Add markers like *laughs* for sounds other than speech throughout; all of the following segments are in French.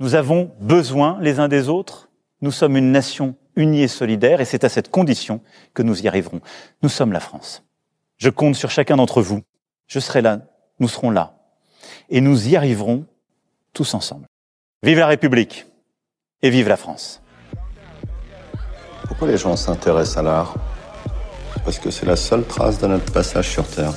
Nous avons besoin les uns des autres. Nous sommes une nation unie et solidaire et c'est à cette condition que nous y arriverons. Nous sommes la France. Je compte sur chacun d'entre vous. Je serai là, nous serons là. Et nous y arriverons tous ensemble. Vive la République et vive la France. Pourquoi les gens s'intéressent à l'art? Parce que c'est la seule trace de notre passage sur Terre.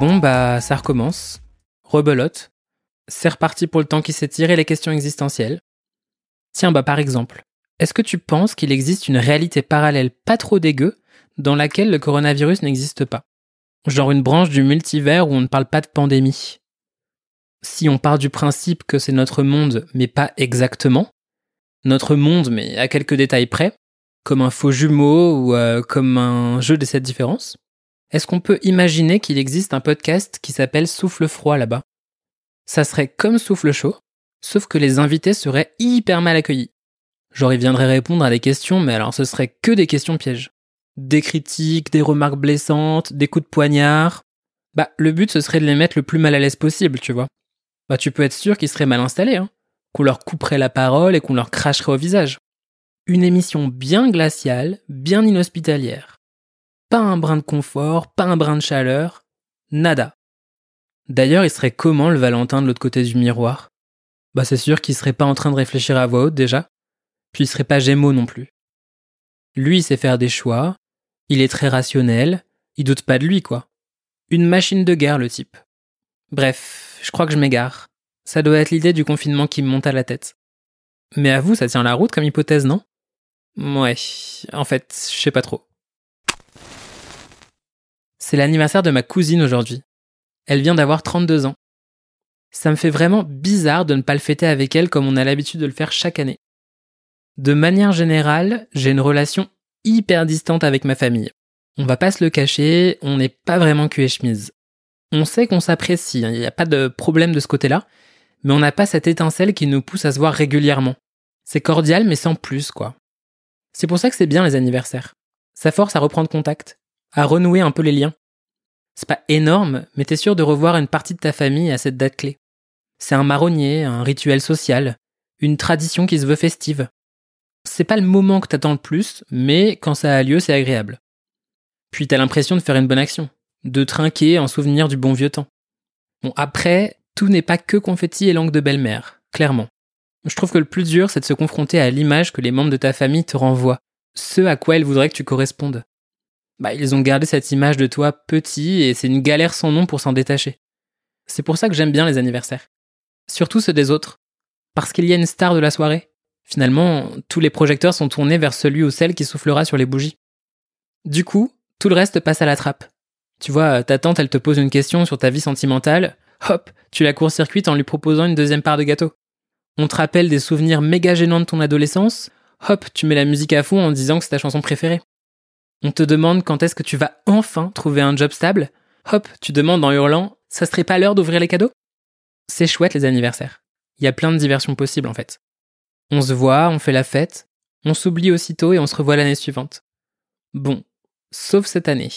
Bon bah ça recommence. Rebelote. C'est reparti pour le temps qui s'étire et les questions existentielles. Tiens bah par exemple, est-ce que tu penses qu'il existe une réalité parallèle pas trop dégueu dans laquelle le coronavirus n'existe pas? Genre une branche du multivers où on ne parle pas de pandémie. Si on part du principe que c'est notre monde mais pas exactement, notre monde mais à quelques détails près, comme un faux jumeau ou euh, comme un jeu de cette différence Est-ce qu'on peut imaginer qu'il existe un podcast qui s'appelle Souffle froid là-bas? Ça serait comme Souffle chaud, sauf que les invités seraient hyper mal accueillis. Genre ils viendraient répondre à des questions, mais alors ce serait que des questions pièges. Des critiques, des remarques blessantes, des coups de poignard. Bah le but ce serait de les mettre le plus mal à l'aise possible, tu vois. Bah tu peux être sûr qu'ils seraient mal installés, hein. Qu'on leur couperait la parole et qu'on leur cracherait au visage. Une émission bien glaciale, bien inhospitalière. Pas un brin de confort, pas un brin de chaleur, nada. D'ailleurs, il serait comment le Valentin de l'autre côté du miroir? Bah c'est sûr qu'il serait pas en train de réfléchir à voix haute déjà, puis il serait pas Gémeaux non plus. Lui, il sait faire des choix, il est très rationnel, il doute pas de lui quoi. Une machine de guerre le type. Bref, je crois que je m'égare. Ça doit être l'idée du confinement qui me monte à la tête. Mais à vous, ça tient la route comme hypothèse, non? Ouais, en fait, je sais pas trop. C'est l'anniversaire de ma cousine aujourd'hui. Elle vient d'avoir 32 ans. Ça me fait vraiment bizarre de ne pas le fêter avec elle comme on a l'habitude de le faire chaque année. De manière générale, j'ai une relation hyper distante avec ma famille. On va pas se le cacher, on n'est pas vraiment cul et chemise. On sait qu'on s'apprécie, il n'y a pas de problème de ce côté-là, mais on n'a pas cette étincelle qui nous pousse à se voir régulièrement. C'est cordial, mais sans plus, quoi. C'est pour ça que c'est bien les anniversaires. Ça force à reprendre contact, à renouer un peu les liens. C'est pas énorme, mais t'es sûr de revoir une partie de ta famille à cette date clé. C'est un marronnier, un rituel social, une tradition qui se veut festive. C'est pas le moment que t'attends le plus, mais quand ça a lieu, c'est agréable. Puis t'as l'impression de faire une bonne action, de trinquer en souvenir du bon vieux temps. Bon, après, tout n'est pas que confetti et langue de belle-mère, clairement. Je trouve que le plus dur, c'est de se confronter à l'image que les membres de ta famille te renvoient, ce à quoi ils voudraient que tu correspondes. Bah, ils ont gardé cette image de toi petit et c'est une galère sans nom pour s'en détacher. C'est pour ça que j'aime bien les anniversaires. Surtout ceux des autres. Parce qu'il y a une star de la soirée. Finalement, tous les projecteurs sont tournés vers celui ou celle qui soufflera sur les bougies. Du coup, tout le reste passe à la trappe. Tu vois, ta tante, elle te pose une question sur ta vie sentimentale, hop, tu la court-circuites en lui proposant une deuxième part de gâteau. On te rappelle des souvenirs méga gênants de ton adolescence, hop, tu mets la musique à fond en disant que c'est ta chanson préférée. On te demande quand est-ce que tu vas enfin trouver un job stable, hop, tu demandes en hurlant, ça serait pas l'heure d'ouvrir les cadeaux? C'est chouette les anniversaires. Il y a plein de diversions possibles en fait. On se voit, on fait la fête, on s'oublie aussitôt et on se revoit l'année suivante. Bon, sauf cette année.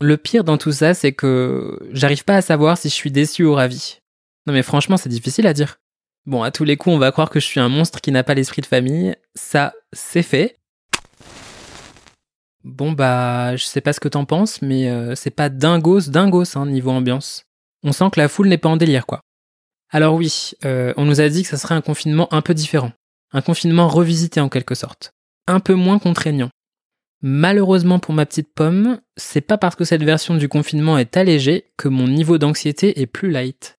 Le pire dans tout ça, c'est que j'arrive pas à savoir si je suis déçu ou ravi. Non mais franchement, c'est difficile à dire. Bon, à tous les coups, on va croire que je suis un monstre qui n'a pas l'esprit de famille. Ça, c'est fait. Bon, bah, je sais pas ce que t'en penses, mais euh, c'est pas dingos, dingos, hein, niveau ambiance. On sent que la foule n'est pas en délire, quoi. Alors oui, euh, on nous a dit que ça serait un confinement un peu différent. Un confinement revisité en quelque sorte. Un peu moins contraignant. Malheureusement pour ma petite pomme, c'est pas parce que cette version du confinement est allégée que mon niveau d'anxiété est plus light.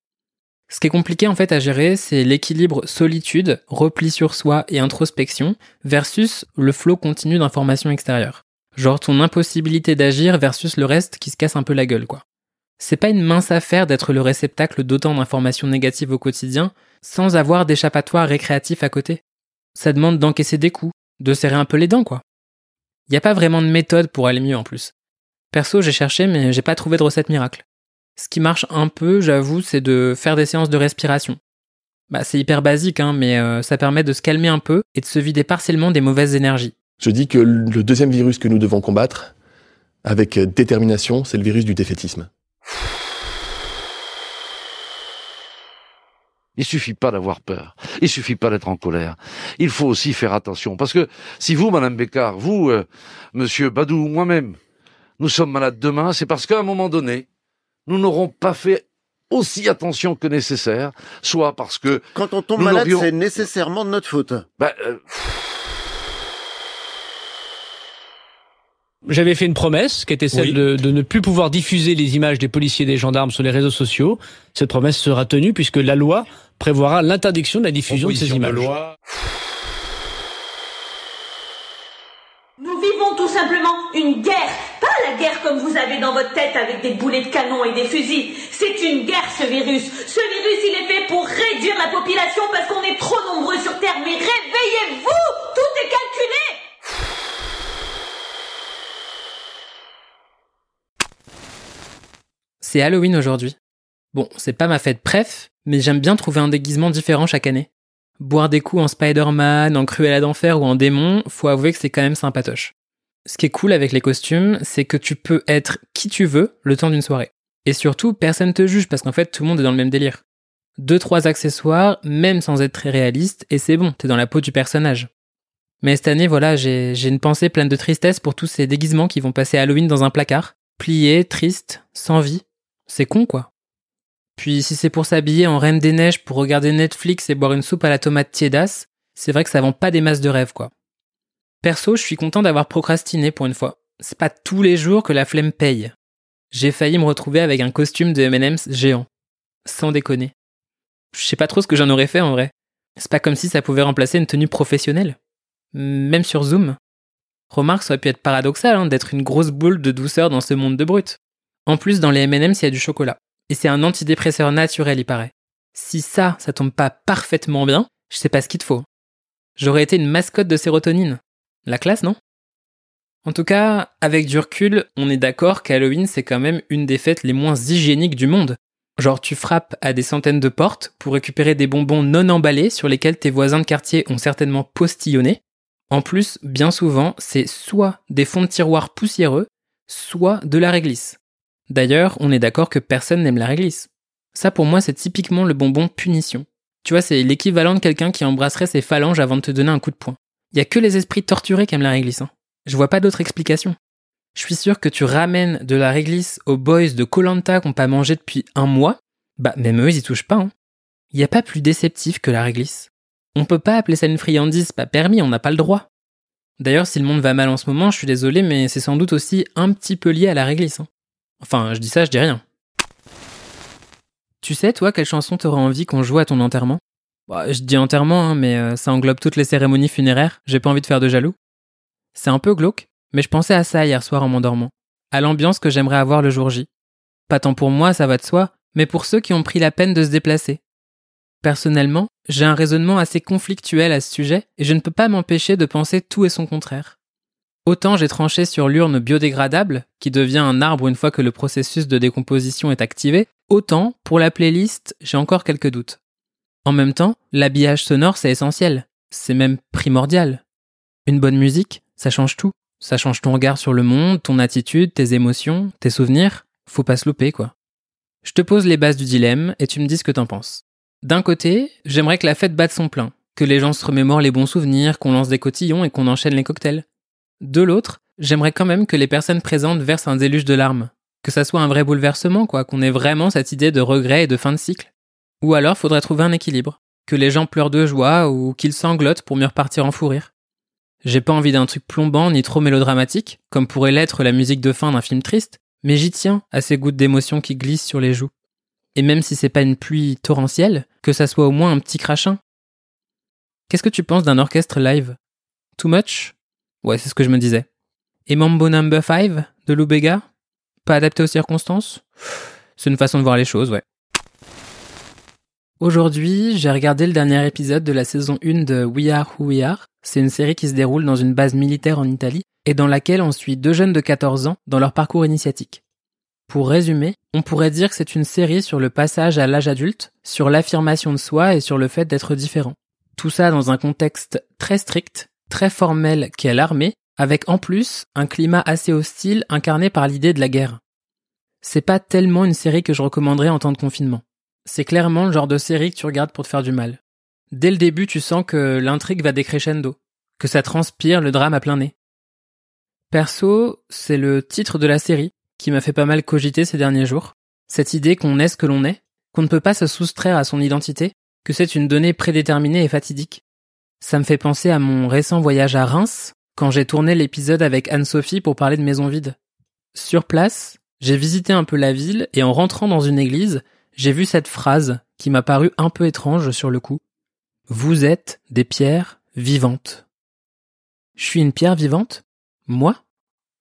Ce qui est compliqué en fait à gérer, c'est l'équilibre solitude, repli sur soi et introspection versus le flot continu d'informations extérieures. Genre ton impossibilité d'agir versus le reste qui se casse un peu la gueule quoi. C'est pas une mince affaire d'être le réceptacle d'autant d'informations négatives au quotidien sans avoir d'échappatoire récréatif à côté. Ça demande d'encaisser des coups, de serrer un peu les dents quoi. Y a pas vraiment de méthode pour aller mieux en plus. Perso, j'ai cherché mais j'ai pas trouvé de recette miracle. Ce qui marche un peu, j'avoue, c'est de faire des séances de respiration. Bah, c'est hyper basique, hein, mais euh, ça permet de se calmer un peu et de se vider partiellement des mauvaises énergies. Je dis que le deuxième virus que nous devons combattre, avec détermination, c'est le virus du défaitisme. Il suffit pas d'avoir peur. Il suffit pas d'être en colère. Il faut aussi faire attention. Parce que si vous, Madame Bécard, vous, euh, Monsieur Badou, moi-même, nous sommes malades demain, c'est parce qu'à un moment donné, nous n'aurons pas fait aussi attention que nécessaire, soit parce que... Quand on tombe malade, c'est nécessairement de notre faute. Bah, euh, J'avais fait une promesse qui était celle de, de, ne plus pouvoir diffuser les images des policiers et des gendarmes sur les réseaux sociaux. Cette promesse sera tenue puisque la loi prévoira l'interdiction de la diffusion de ces images vivons tout simplement une guerre, pas la guerre comme vous avez dans votre tête avec des boulets de canon et des fusils. C'est une guerre ce virus. Ce virus, il est fait pour réduire la population parce qu'on est trop nombreux sur Terre. Mais réveillez-vous Tout est calculé C'est Halloween aujourd'hui. Bon, c'est pas ma fête préf, mais j'aime bien trouver un déguisement différent chaque année. Boire des coups en Spider-Man, en Cruella d'enfer ou en démon, faut avouer que c'est quand même sympatoche. Ce qui est cool avec les costumes, c'est que tu peux être qui tu veux le temps d'une soirée. Et surtout, personne te juge parce qu'en fait, tout le monde est dans le même délire. Deux, trois accessoires, même sans être très réaliste, et c'est bon, t'es dans la peau du personnage. Mais cette année, voilà, j'ai une pensée pleine de tristesse pour tous ces déguisements qui vont passer Halloween dans un placard, pliés, tristes, sans vie. C'est con, quoi. Puis si c'est pour s'habiller en Reine des Neiges pour regarder Netflix et boire une soupe à la tomate tiédasse, c'est vrai que ça vend pas des masses de rêves, quoi. Perso, je suis content d'avoir procrastiné pour une fois. C'est pas tous les jours que la flemme paye. J'ai failli me retrouver avec un costume de M&M's géant. Sans déconner. Je sais pas trop ce que j'en aurais fait en vrai. C'est pas comme si ça pouvait remplacer une tenue professionnelle. Même sur Zoom. Remarque, ça aurait pu être paradoxal hein, d'être une grosse boule de douceur dans ce monde de brut. En plus, dans les M&M's, il y a du chocolat. Et c'est un antidépresseur naturel, il paraît. Si ça, ça tombe pas parfaitement bien, je sais pas ce qu'il te faut. J'aurais été une mascotte de sérotonine. La classe, non? En tout cas, avec du recul, on est d'accord qu'Halloween, c'est quand même une des fêtes les moins hygiéniques du monde. Genre, tu frappes à des centaines de portes pour récupérer des bonbons non emballés sur lesquels tes voisins de quartier ont certainement postillonné. En plus, bien souvent, c'est soit des fonds de tiroir poussiéreux, soit de la réglisse. D'ailleurs, on est d'accord que personne n'aime la réglisse. Ça pour moi c'est typiquement le bonbon punition. Tu vois, c'est l'équivalent de quelqu'un qui embrasserait ses phalanges avant de te donner un coup de poing. Il y a que les esprits torturés qui aiment la réglisse. Hein. Je vois pas d'autre explication. Je suis sûr que tu ramènes de la réglisse aux boys de Colanta qu'on pas mangé depuis un mois, bah même eux ils y touchent pas. Hein. Il y a pas plus déceptif que la réglisse. On peut pas appeler ça une friandise, pas permis, on n'a pas le droit. D'ailleurs, si le monde va mal en ce moment, je suis désolé, mais c'est sans doute aussi un petit peu lié à la réglisse. Hein. Enfin, je dis ça, je dis rien. Tu sais, toi, quelle chanson t'aurais envie qu'on joue à ton enterrement? Bah, Je dis enterrement, hein, mais euh, ça englobe toutes les cérémonies funéraires, j'ai pas envie de faire de jaloux. C'est un peu glauque, mais je pensais à ça hier soir en m'endormant, à l'ambiance que j'aimerais avoir le jour J. Pas tant pour moi, ça va de soi, mais pour ceux qui ont pris la peine de se déplacer. Personnellement, j'ai un raisonnement assez conflictuel à ce sujet, et je ne peux pas m'empêcher de penser tout et son contraire. Autant j'ai tranché sur l'urne biodégradable, qui devient un arbre une fois que le processus de décomposition est activé, autant, pour la playlist, j'ai encore quelques doutes. En même temps, l'habillage sonore, c'est essentiel. C'est même primordial. Une bonne musique, ça change tout. Ça change ton regard sur le monde, ton attitude, tes émotions, tes souvenirs. Faut pas se louper, quoi. Je te pose les bases du dilemme et tu me dis ce que t'en penses. D'un côté, j'aimerais que la fête batte son plein, que les gens se remémorent les bons souvenirs, qu'on lance des cotillons et qu'on enchaîne les cocktails. De l'autre, j'aimerais quand même que les personnes présentes versent un déluge de larmes. Que ça soit un vrai bouleversement, quoi, qu'on ait vraiment cette idée de regret et de fin de cycle. Ou alors faudrait trouver un équilibre. Que les gens pleurent de joie ou qu'ils sanglotent pour mieux repartir en fou rire. J'ai pas envie d'un truc plombant ni trop mélodramatique, comme pourrait l'être la musique de fin d'un film triste, mais j'y tiens à ces gouttes d'émotion qui glissent sur les joues. Et même si c'est pas une pluie torrentielle, que ça soit au moins un petit crachin. Qu'est-ce que tu penses d'un orchestre live? Too much? Ouais, c'est ce que je me disais. Et Mambo Number 5 de Lou Bega? Pas adapté aux circonstances? C'est une façon de voir les choses, ouais. Aujourd'hui, j'ai regardé le dernier épisode de la saison 1 de We Are Who We Are. C'est une série qui se déroule dans une base militaire en Italie et dans laquelle on suit deux jeunes de 14 ans dans leur parcours initiatique. Pour résumer, on pourrait dire que c'est une série sur le passage à l'âge adulte, sur l'affirmation de soi et sur le fait d'être différent. Tout ça dans un contexte très strict très formel qu'est l'armée, avec en plus un climat assez hostile incarné par l'idée de la guerre. C'est pas tellement une série que je recommanderais en temps de confinement. C'est clairement le genre de série que tu regardes pour te faire du mal. Dès le début, tu sens que l'intrigue va décrescendo, que ça transpire le drame à plein nez. Perso, c'est le titre de la série qui m'a fait pas mal cogiter ces derniers jours. Cette idée qu'on est ce que l'on est, qu'on ne peut pas se soustraire à son identité, que c'est une donnée prédéterminée et fatidique. Ça me fait penser à mon récent voyage à Reims, quand j'ai tourné l'épisode avec Anne-Sophie pour parler de maison vide. Sur place, j'ai visité un peu la ville et en rentrant dans une église, j'ai vu cette phrase qui m'a paru un peu étrange sur le coup. Vous êtes des pierres vivantes. Je suis une pierre vivante? Moi?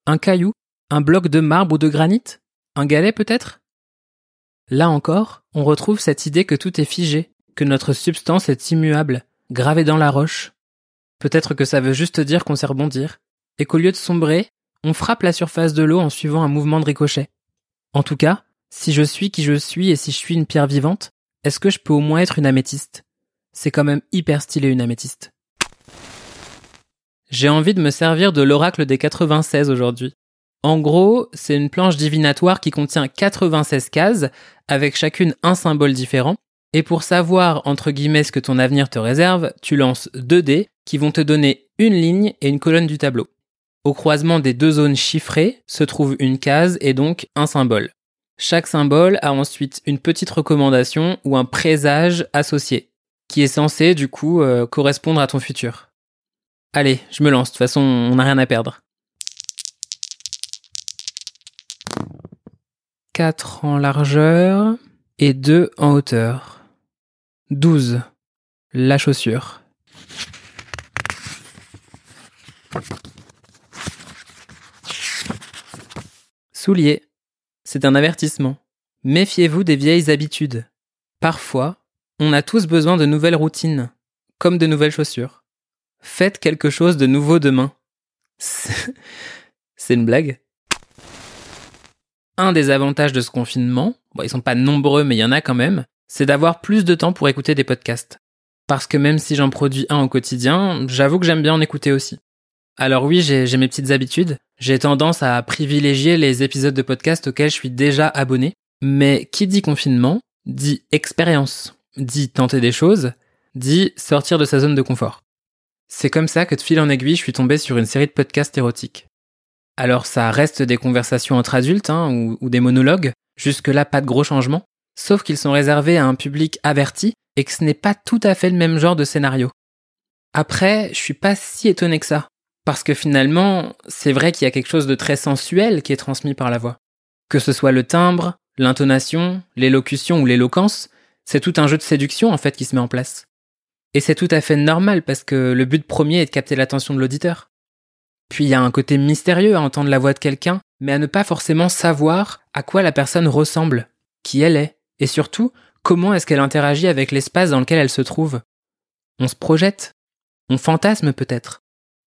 Un caillou? Un bloc de marbre ou de granit? Un galet peut-être? Là encore, on retrouve cette idée que tout est figé, que notre substance est immuable, gravée dans la roche. Peut-être que ça veut juste dire qu'on sait rebondir, et qu'au lieu de sombrer, on frappe la surface de l'eau en suivant un mouvement de ricochet. En tout cas, si je suis qui je suis et si je suis une pierre vivante, est-ce que je peux au moins être une améthyste? C'est quand même hyper stylé une améthyste. J'ai envie de me servir de l'oracle des 96 aujourd'hui. En gros, c'est une planche divinatoire qui contient 96 cases, avec chacune un symbole différent. Et pour savoir, entre guillemets, ce que ton avenir te réserve, tu lances 2 dés qui vont te donner une ligne et une colonne du tableau. Au croisement des deux zones chiffrées se trouve une case et donc un symbole. Chaque symbole a ensuite une petite recommandation ou un présage associé, qui est censé du coup euh, correspondre à ton futur. Allez, je me lance, de toute façon on n'a rien à perdre. 4 en largeur et 2 en hauteur. 12. La chaussure. Soulier. C'est un avertissement. Méfiez-vous des vieilles habitudes. Parfois, on a tous besoin de nouvelles routines, comme de nouvelles chaussures. Faites quelque chose de nouveau demain. C'est une blague un des avantages de ce confinement, bon, ils sont pas nombreux, mais il y en a quand même, c'est d'avoir plus de temps pour écouter des podcasts. Parce que même si j'en produis un au quotidien, j'avoue que j'aime bien en écouter aussi. Alors oui, j'ai mes petites habitudes. J'ai tendance à privilégier les épisodes de podcast auxquels je suis déjà abonné. Mais qui dit confinement, dit expérience, dit tenter des choses, dit sortir de sa zone de confort. C'est comme ça que de fil en aiguille, je suis tombé sur une série de podcasts érotiques. Alors ça reste des conversations entre adultes hein, ou, des monologues, jusque-là pas de gros changements, sauf qu'ils sont réservés à un public averti et que ce n'est pas tout à fait le même genre de scénario. Après, je suis pas si étonné que ça, parce que finalement, c'est vrai qu'il y a quelque chose de très sensuel qui est transmis par la voix. Que ce soit le timbre, l'intonation, l'élocution ou l'éloquence, c'est tout un jeu de séduction en fait qui se met en place. Et c'est tout à fait normal parce que le but premier est de capter l'attention de l'auditeur. Puis il y a un côté mystérieux à entendre la voix de quelqu'un, mais à ne pas forcément savoir à quoi la personne ressemble, qui elle est, et surtout comment est-ce qu'elle interagit avec l'espace dans lequel elle se trouve. On se projette, on fantasme peut-être.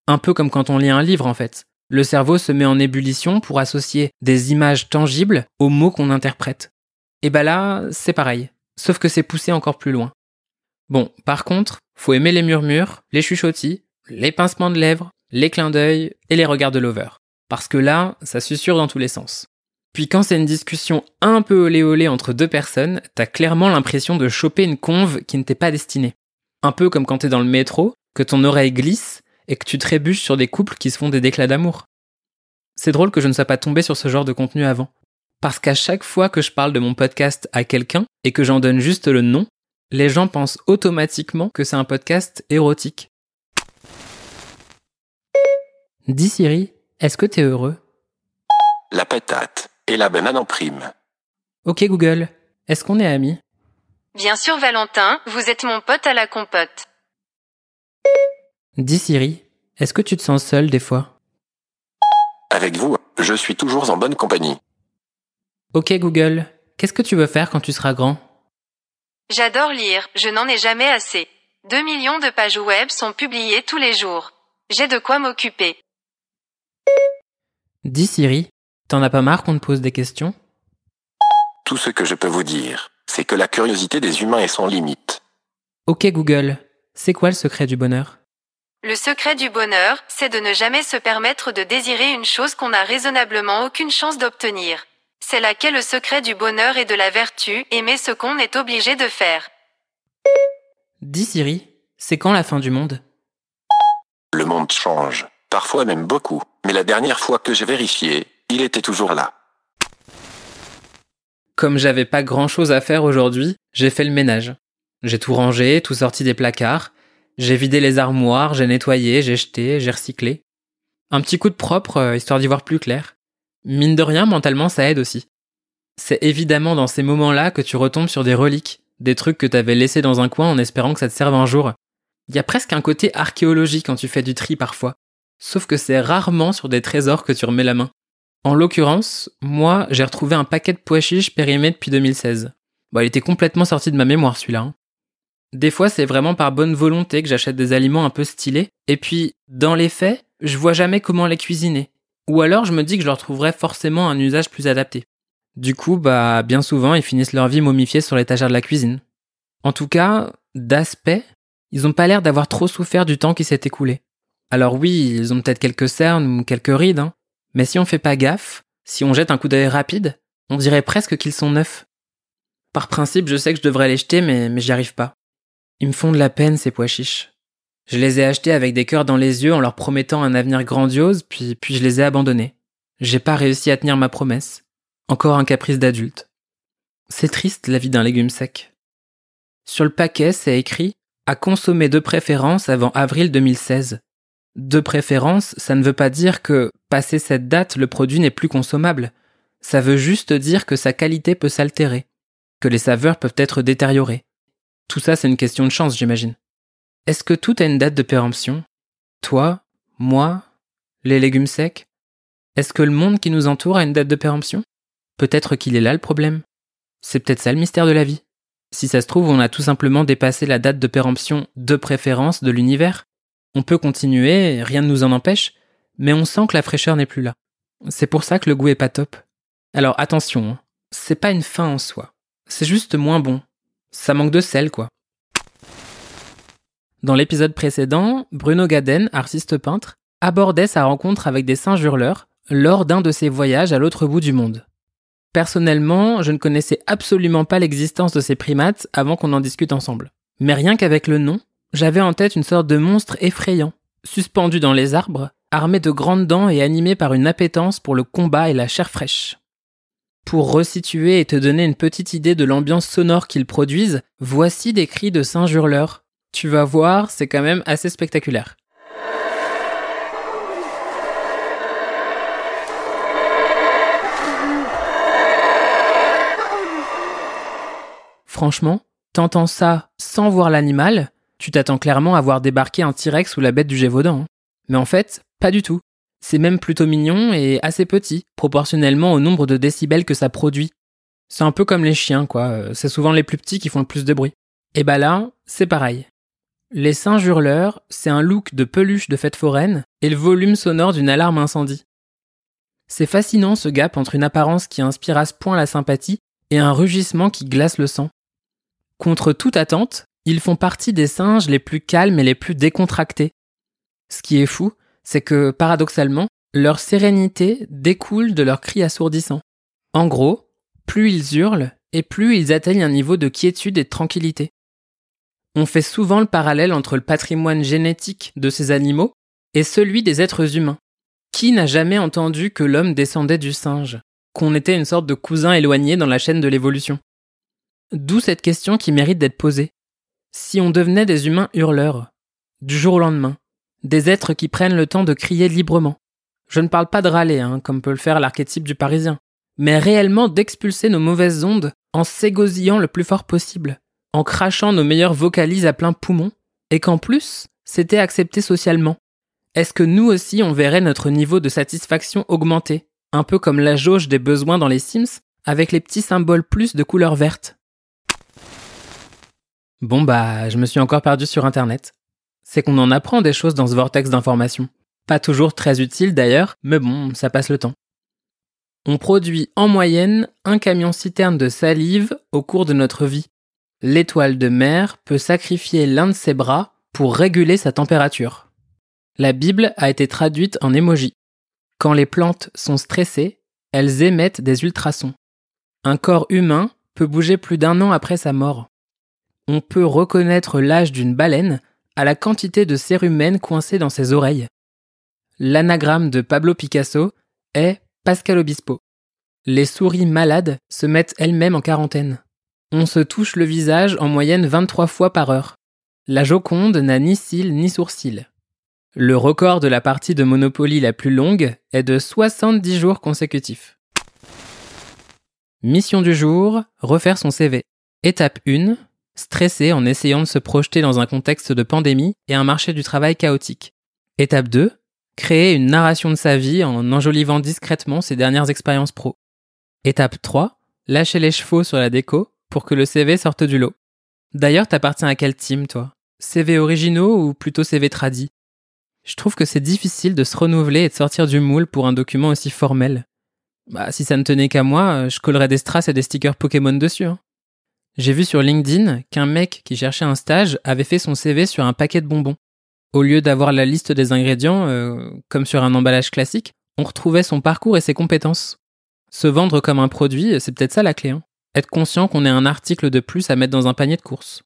Un peu comme quand on lit un livre en fait. Le cerveau se met en ébullition pour associer des images tangibles aux mots qu'on interprète. Et bah là, c'est pareil, sauf que c'est poussé encore plus loin. Bon, par contre, faut aimer les murmures, les chuchotis, les pincements de lèvres, les clins d'œil et les regards de l'over. Parce que là, ça susurre dans tous les sens. Puis quand c'est une discussion un peu olé olé entre deux personnes, t'as clairement l'impression de choper une conve qui ne t'est pas destinée. Un peu comme quand t'es dans le métro, que ton oreille glisse et que tu trébuches sur des couples qui se font des déclats d'amour. C'est drôle que je ne sois pas tombé sur ce genre de contenu avant. Parce qu'à chaque fois que je parle de mon podcast à quelqu'un et que j'en donne juste le nom, les gens pensent automatiquement que c'est un podcast érotique. Dis Siri, est-ce que t'es heureux? La patate et la banane en prime. Ok Google, est-ce qu'on est amis? Bien sûr Valentin, vous êtes mon pote à la compote. Dis Siri, est-ce que tu te sens seul des fois? Avec vous, je suis toujours en bonne compagnie. Ok Google, qu'est-ce que tu veux faire quand tu seras grand? J'adore lire, je n'en ai jamais assez. 2 millions de pages web sont publiées tous les jours. J'ai de quoi m'occuper. Dis Siri, t'en as pas marre qu'on te pose des questions? Tout ce que je peux vous dire, c'est que la curiosité des humains est sans limite. Ok Google, c'est quoi le secret du bonheur? Le secret du bonheur, c'est de ne jamais se permettre de désirer une chose qu'on n'a raisonnablement aucune chance d'obtenir. C'est là qu'est le secret du bonheur et de la vertu, aimer ce qu'on est obligé de faire. Dis Siri, c'est quand la fin du monde? Le monde change, parfois même beaucoup, mais la dernière fois que j'ai vérifié, il était toujours là. Comme j'avais pas grand chose à faire aujourd'hui, j'ai fait le ménage. J'ai tout rangé, tout sorti des placards, j'ai vidé les armoires, j'ai nettoyé, j'ai jeté, j'ai recyclé. Un petit coup de propre, euh, histoire d'y voir plus clair. Mine de rien, mentalement, ça aide aussi. C'est évidemment dans ces moments-là que tu retombes sur des reliques, des trucs que t'avais laissés dans un coin en espérant que ça te serve un jour. Il y a presque un côté archéologique quand tu fais du tri parfois. Sauf que c'est rarement sur des trésors que tu remets la main. En l'occurrence, moi, j'ai retrouvé un paquet de pois chiches périmés depuis 2016. Bon, il était complètement sorti de ma mémoire celui-là. Hein. Des fois, c'est vraiment par bonne volonté que j'achète des aliments un peu stylés, et puis, dans les faits, je vois jamais comment les cuisiner. Ou alors, je me dis que je leur trouverais forcément un usage plus adapté. Du coup, bah, bien souvent, ils finissent leur vie momifiés sur l'étagère de la cuisine. En tout cas, d'aspect, ils ont pas l'air d'avoir trop souffert du temps qui s'est écoulé. Alors oui, ils ont peut-être quelques cernes ou quelques rides, hein, mais si on fait pas gaffe, si on jette un coup d'œil rapide, on dirait presque qu'ils sont neufs. Par principe, je sais que je devrais les jeter, mais, mais j'y arrive pas. Ils me font de la peine, ces pois chiches. Je les ai achetés avec des cœurs dans les yeux en leur promettant un avenir grandiose, puis, puis je les ai abandonnés. J'ai pas réussi à tenir ma promesse. Encore un caprice d'adulte. C'est triste la vie d'un légume sec. Sur le paquet, c'est écrit à consommer de préférence avant avril 2016. De préférence, ça ne veut pas dire que, passé cette date, le produit n'est plus consommable. Ça veut juste dire que sa qualité peut s'altérer, que les saveurs peuvent être détériorées. Tout ça, c'est une question de chance, j'imagine. Est-ce que tout a une date de péremption? Toi Moi Les légumes secs? Est-ce que le monde qui nous entoure a une date de péremption? Peut-être qu'il est là le problème. C'est peut-être ça le mystère de la vie. Si ça se trouve, on a tout simplement dépassé la date de péremption de préférence de l'univers. On peut continuer, rien ne nous en empêche, mais on sent que la fraîcheur n'est plus là. C'est pour ça que le goût est pas top. Alors attention, hein. c'est pas une fin en soi. C'est juste moins bon, ça manque de sel, quoi. Dans l'épisode précédent, Bruno Gaden, artiste peintre, abordait sa rencontre avec des singes hurleurs lors d'un de ses voyages à l'autre bout du monde. Personnellement, je ne connaissais absolument pas l'existence de ces primates avant qu'on en discute ensemble. Mais rien qu'avec le nom, j'avais en tête une sorte de monstre effrayant, suspendu dans les arbres, armé de grandes dents et animé par une appétence pour le combat et la chair fraîche. Pour resituer et te donner une petite idée de l'ambiance sonore qu'ils produisent, voici des cris de singes hurleurs. Tu vas voir, c'est quand même assez spectaculaire. Franchement, t'entends ça sans voir l'animal, tu t'attends clairement à voir débarquer un T-Rex ou la bête du Gévaudan. Hein. Mais en fait, pas du tout. C'est même plutôt mignon et assez petit, proportionnellement au nombre de décibels que ça produit. C'est un peu comme les chiens, quoi. C'est souvent les plus petits qui font le plus de bruit. Et bah là, c'est pareil. Les singes hurleurs, c'est un look de peluche de fête foraine et le volume sonore d'une alarme incendie. C'est fascinant ce gap entre une apparence qui inspire à ce point la sympathie et un rugissement qui glace le sang. Contre toute attente, ils font partie des singes les plus calmes et les plus décontractés. Ce qui est fou, c'est que, paradoxalement, leur sérénité découle de leurs cris assourdissants. En gros, plus ils hurlent, et plus ils atteignent un niveau de quiétude et de tranquillité. On fait souvent le parallèle entre le patrimoine génétique de ces animaux et celui des êtres humains. Qui n'a jamais entendu que l'homme descendait du singe, qu'on était une sorte de cousin éloigné dans la chaîne de l'évolution? D'où cette question qui mérite d'être posée. Si on devenait des humains hurleurs, du jour au lendemain, des êtres qui prennent le temps de crier librement. Je ne parle pas de râler, hein, comme peut le faire l'archétype du Parisien, mais réellement d'expulser nos mauvaises ondes en s'égosillant le plus fort possible, en crachant nos meilleures vocalises à plein poumon, et qu'en plus, c'était accepté socialement. Est-ce que nous aussi on verrait notre niveau de satisfaction augmenter, un peu comme la jauge des besoins dans les Sims, avec les petits symboles plus de couleur verte Bon bah, je me suis encore perdu sur Internet c'est qu'on en apprend des choses dans ce vortex d'informations. Pas toujours très utile d'ailleurs, mais bon, ça passe le temps. On produit en moyenne un camion citerne de salive au cours de notre vie. L'étoile de mer peut sacrifier l'un de ses bras pour réguler sa température. La Bible a été traduite en émoji. Quand les plantes sont stressées, elles émettent des ultrasons. Un corps humain peut bouger plus d'un an après sa mort. On peut reconnaître l'âge d'une baleine à la quantité de cérumen coincé dans ses oreilles. L'anagramme de Pablo Picasso est Pascal Obispo. Les souris malades se mettent elles-mêmes en quarantaine. On se touche le visage en moyenne 23 fois par heure. La Joconde n'a ni cils ni sourcils. Le record de la partie de Monopoly la plus longue est de 70 jours consécutifs. Mission du jour, refaire son CV. Étape 1, stresser en essayant de se projeter dans un contexte de pandémie et un marché du travail chaotique. Étape 2, créer une narration de sa vie en enjolivant discrètement ses dernières expériences pro. Étape 3, lâcher les chevaux sur la déco pour que le CV sorte du lot. D'ailleurs, t'appartiens à quel team, toi? CV originaux ou plutôt CV tradis? Je trouve que c'est difficile de se renouveler et de sortir du moule pour un document aussi formel. Bah, si ça ne tenait qu'à moi, je collerais des strass et des stickers Pokémon dessus. Hein. J'ai vu sur LinkedIn qu'un mec qui cherchait un stage avait fait son CV sur un paquet de bonbons. Au lieu d'avoir la liste des ingrédients, euh, comme sur un emballage classique, on retrouvait son parcours et ses compétences. Se vendre comme un produit, c'est peut-être ça la clé. Hein. Être conscient qu'on ait un article de plus à mettre dans un panier de courses.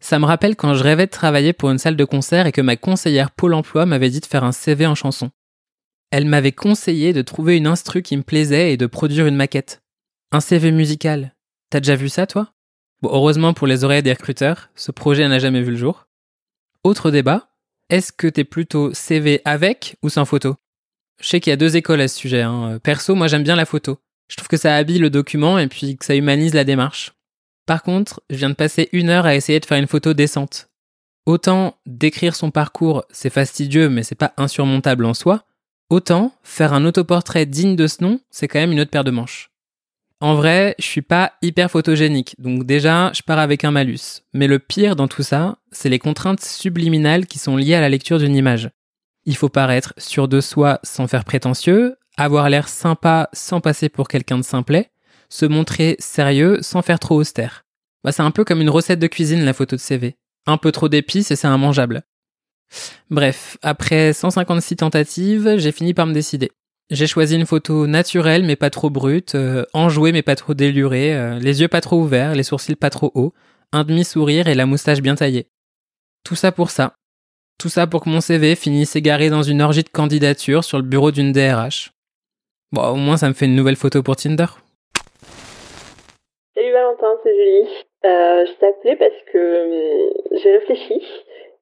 Ça me rappelle quand je rêvais de travailler pour une salle de concert et que ma conseillère Pôle emploi m'avait dit de faire un CV en chanson. Elle m'avait conseillé de trouver une instru qui me plaisait et de produire une maquette. Un CV musical. T'as déjà vu ça, toi? Bon, heureusement pour les oreilles des recruteurs, ce projet n'a jamais vu le jour. Autre débat, est-ce que t'es plutôt CV avec ou sans photo? Je sais qu'il y a deux écoles à ce sujet. Hein. Perso, moi j'aime bien la photo. Je trouve que ça habille le document et puis que ça humanise la démarche. Par contre, je viens de passer une heure à essayer de faire une photo décente. Autant décrire son parcours, c'est fastidieux, mais c'est pas insurmontable en soi. Autant faire un autoportrait digne de ce nom, c'est quand même une autre paire de manches. En vrai, je suis pas hyper photogénique, donc déjà, je pars avec un malus. Mais le pire dans tout ça, c'est les contraintes subliminales qui sont liées à la lecture d'une image. Il faut paraître sûr de soi sans faire prétentieux, avoir l'air sympa sans passer pour quelqu'un de simplet, se montrer sérieux sans faire trop austère. Bah, c'est un peu comme une recette de cuisine la photo de CV. Un peu trop d'épices et c'est immangeable. Bref, après 156 tentatives, j'ai fini par me décider. J'ai choisi une photo naturelle mais pas trop brute, euh, enjouée mais pas trop délurée, euh, les yeux pas trop ouverts, les sourcils pas trop hauts, un demi-sourire et la moustache bien taillée. Tout ça pour ça. Tout ça pour que mon CV finisse égaré dans une orgie de candidature sur le bureau d'une DRH. Bon, au moins ça me fait une nouvelle photo pour Tinder. Salut Valentin, c'est Julie. Euh, je t'appelais parce que euh, j'ai réfléchi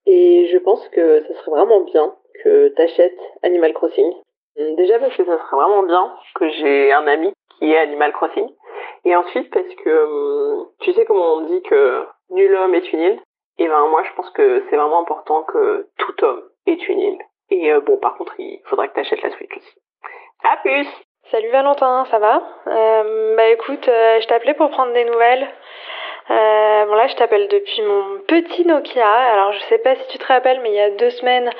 et je pense que ça serait vraiment bien que t'achètes Animal Crossing. Hum, déjà parce que ça serait vraiment bien que j'ai un ami qui est Animal Crossing. Et ensuite parce que hum, tu sais comment on dit que nul homme est une île? Et ben moi je pense que c'est vraiment important que tout homme est une île. Et euh, bon par contre il faudrait que t'achètes la Switch aussi. À plus Salut Valentin, ça va? Euh, Bah écoute, euh, je t'appelais pour prendre des nouvelles. Euh, bon là, je t'appelle depuis mon petit Nokia. Alors je sais pas si tu te rappelles, mais il y a deux semaines,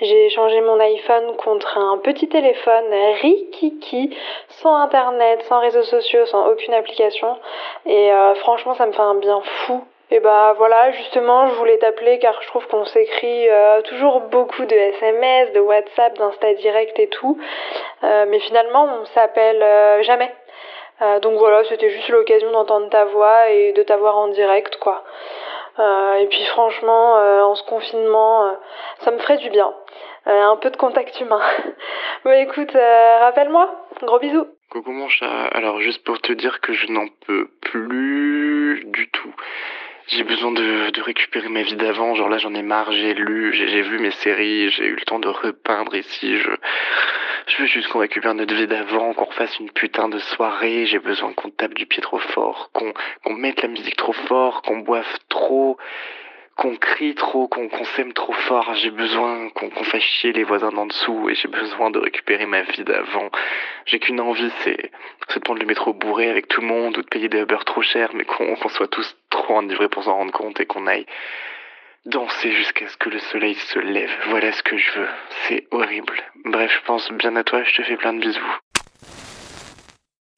j'ai changé mon iPhone contre un petit téléphone rikiki, sans internet, sans réseaux sociaux, sans aucune application. Et euh, franchement, ça me fait un bien fou et bah voilà, justement, je voulais t'appeler car je trouve qu'on s'écrit euh, toujours beaucoup de SMS, de WhatsApp, d'Insta Direct et tout, euh, mais finalement on s'appelle euh, jamais. Donc voilà, c'était juste l'occasion d'entendre ta voix et de t'avoir en direct, quoi. et puis franchement, en ce confinement, ça me ferait du bien. un peu de contact humain. *laughs* bon écoute, rappelle-moi, gros bisous. Coucou mon chat, alors juste pour te dire que je n'en peux plus du tout j'ai besoin de, de, récupérer ma vie d'avant. Genre là, j'en ai marre, j'ai lu, j'ai vu mes séries, j'ai eu le temps de repeindre ici. Je, je veux juste qu'on récupère notre vie d'avant, qu'on refasse une putain de soirée. J'ai besoin qu'on tape du pied trop fort, qu'on mette la musique trop fort, qu'on boive trop qu'on crie trop, qu'on s'aime trop fort. J'ai besoin qu'on fasse chier les voisins d'en dessous et j'ai besoin de récupérer ma vie d'avant. J'ai qu'une envie, c'est de prendre le métro bourré avec tout le monde ou de payer des Uber trop cher, mais qu'on soit tous trop enivrés pour s'en rendre compte et qu'on aille danser jusqu'à ce que le soleil se lève. Voilà ce que je veux. C'est horrible. Bref, je pense bien à toi, je te fais plein de bisous.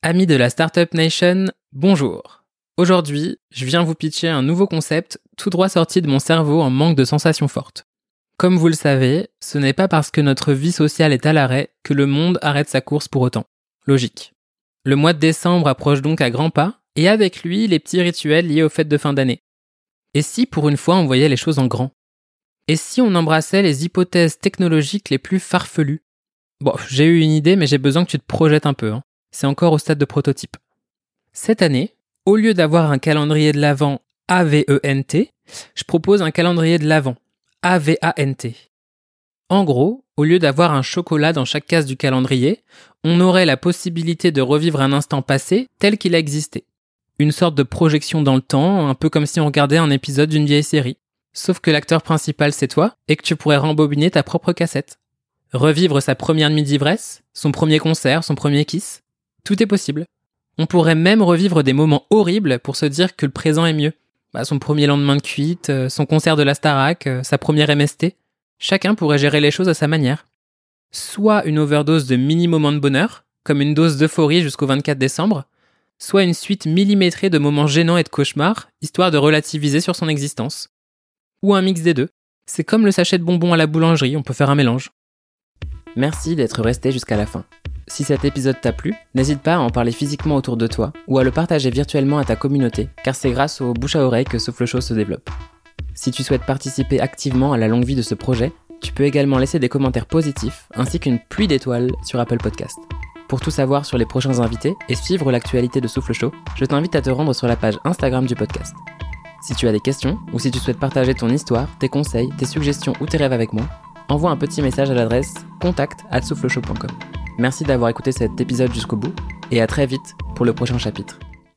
Amis de la Startup Nation, bonjour. Aujourd'hui, je viens vous pitcher un nouveau concept tout droit sorti de mon cerveau en manque de sensations fortes. Comme vous le savez, ce n'est pas parce que notre vie sociale est à l'arrêt que le monde arrête sa course pour autant. Logique. Le mois de décembre approche donc à grands pas, et avec lui les petits rituels liés aux fêtes de fin d'année. Et si pour une fois on voyait les choses en grand? Et si on embrassait les hypothèses technologiques les plus farfelues? Bon, j'ai eu une idée, mais j'ai besoin que tu te projettes un peu. Hein. C'est encore au stade de prototype. Cette année, au lieu d'avoir un calendrier de l'Avent AVENT, je propose un calendrier de l'Avent AVANT. En gros, au lieu d'avoir un chocolat dans chaque case du calendrier, on aurait la possibilité de revivre un instant passé tel qu'il a existé. Une sorte de projection dans le temps, un peu comme si on regardait un épisode d'une vieille série. Sauf que l'acteur principal c'est toi et que tu pourrais rembobiner ta propre cassette. Revivre sa première nuit d'ivresse, son premier concert, son premier kiss. Tout est possible. On pourrait même revivre des moments horribles pour se dire que le présent est mieux. Bah, son premier lendemain de cuite, euh, son concert de la Starac, euh, sa première MST. Chacun pourrait gérer les choses à sa manière. Soit une overdose de mini-moments de bonheur, comme une dose d'euphorie jusqu'au 24 décembre, soit une suite millimétrée de moments gênants et de cauchemars, histoire de relativiser sur son existence. Ou un mix des deux. C'est comme le sachet de bonbons à la boulangerie, on peut faire un mélange. Merci d'être resté jusqu'à la fin. Si cet épisode t'a plu, n'hésite pas à en parler physiquement autour de toi ou à le partager virtuellement à ta communauté, car c'est grâce au bouche à oreille que Souffle Show se développe. Si tu souhaites participer activement à la longue vie de ce projet, tu peux également laisser des commentaires positifs ainsi qu'une pluie d'étoiles sur Apple Podcast. Pour tout savoir sur les prochains invités et suivre l'actualité de Souffle Show, je t'invite à te rendre sur la page Instagram du podcast. Si tu as des questions ou si tu souhaites partager ton histoire, tes conseils, tes suggestions ou tes rêves avec moi, envoie un petit message à l'adresse contact@souffleshow.com. Merci d'avoir écouté cet épisode jusqu'au bout et à très vite pour le prochain chapitre.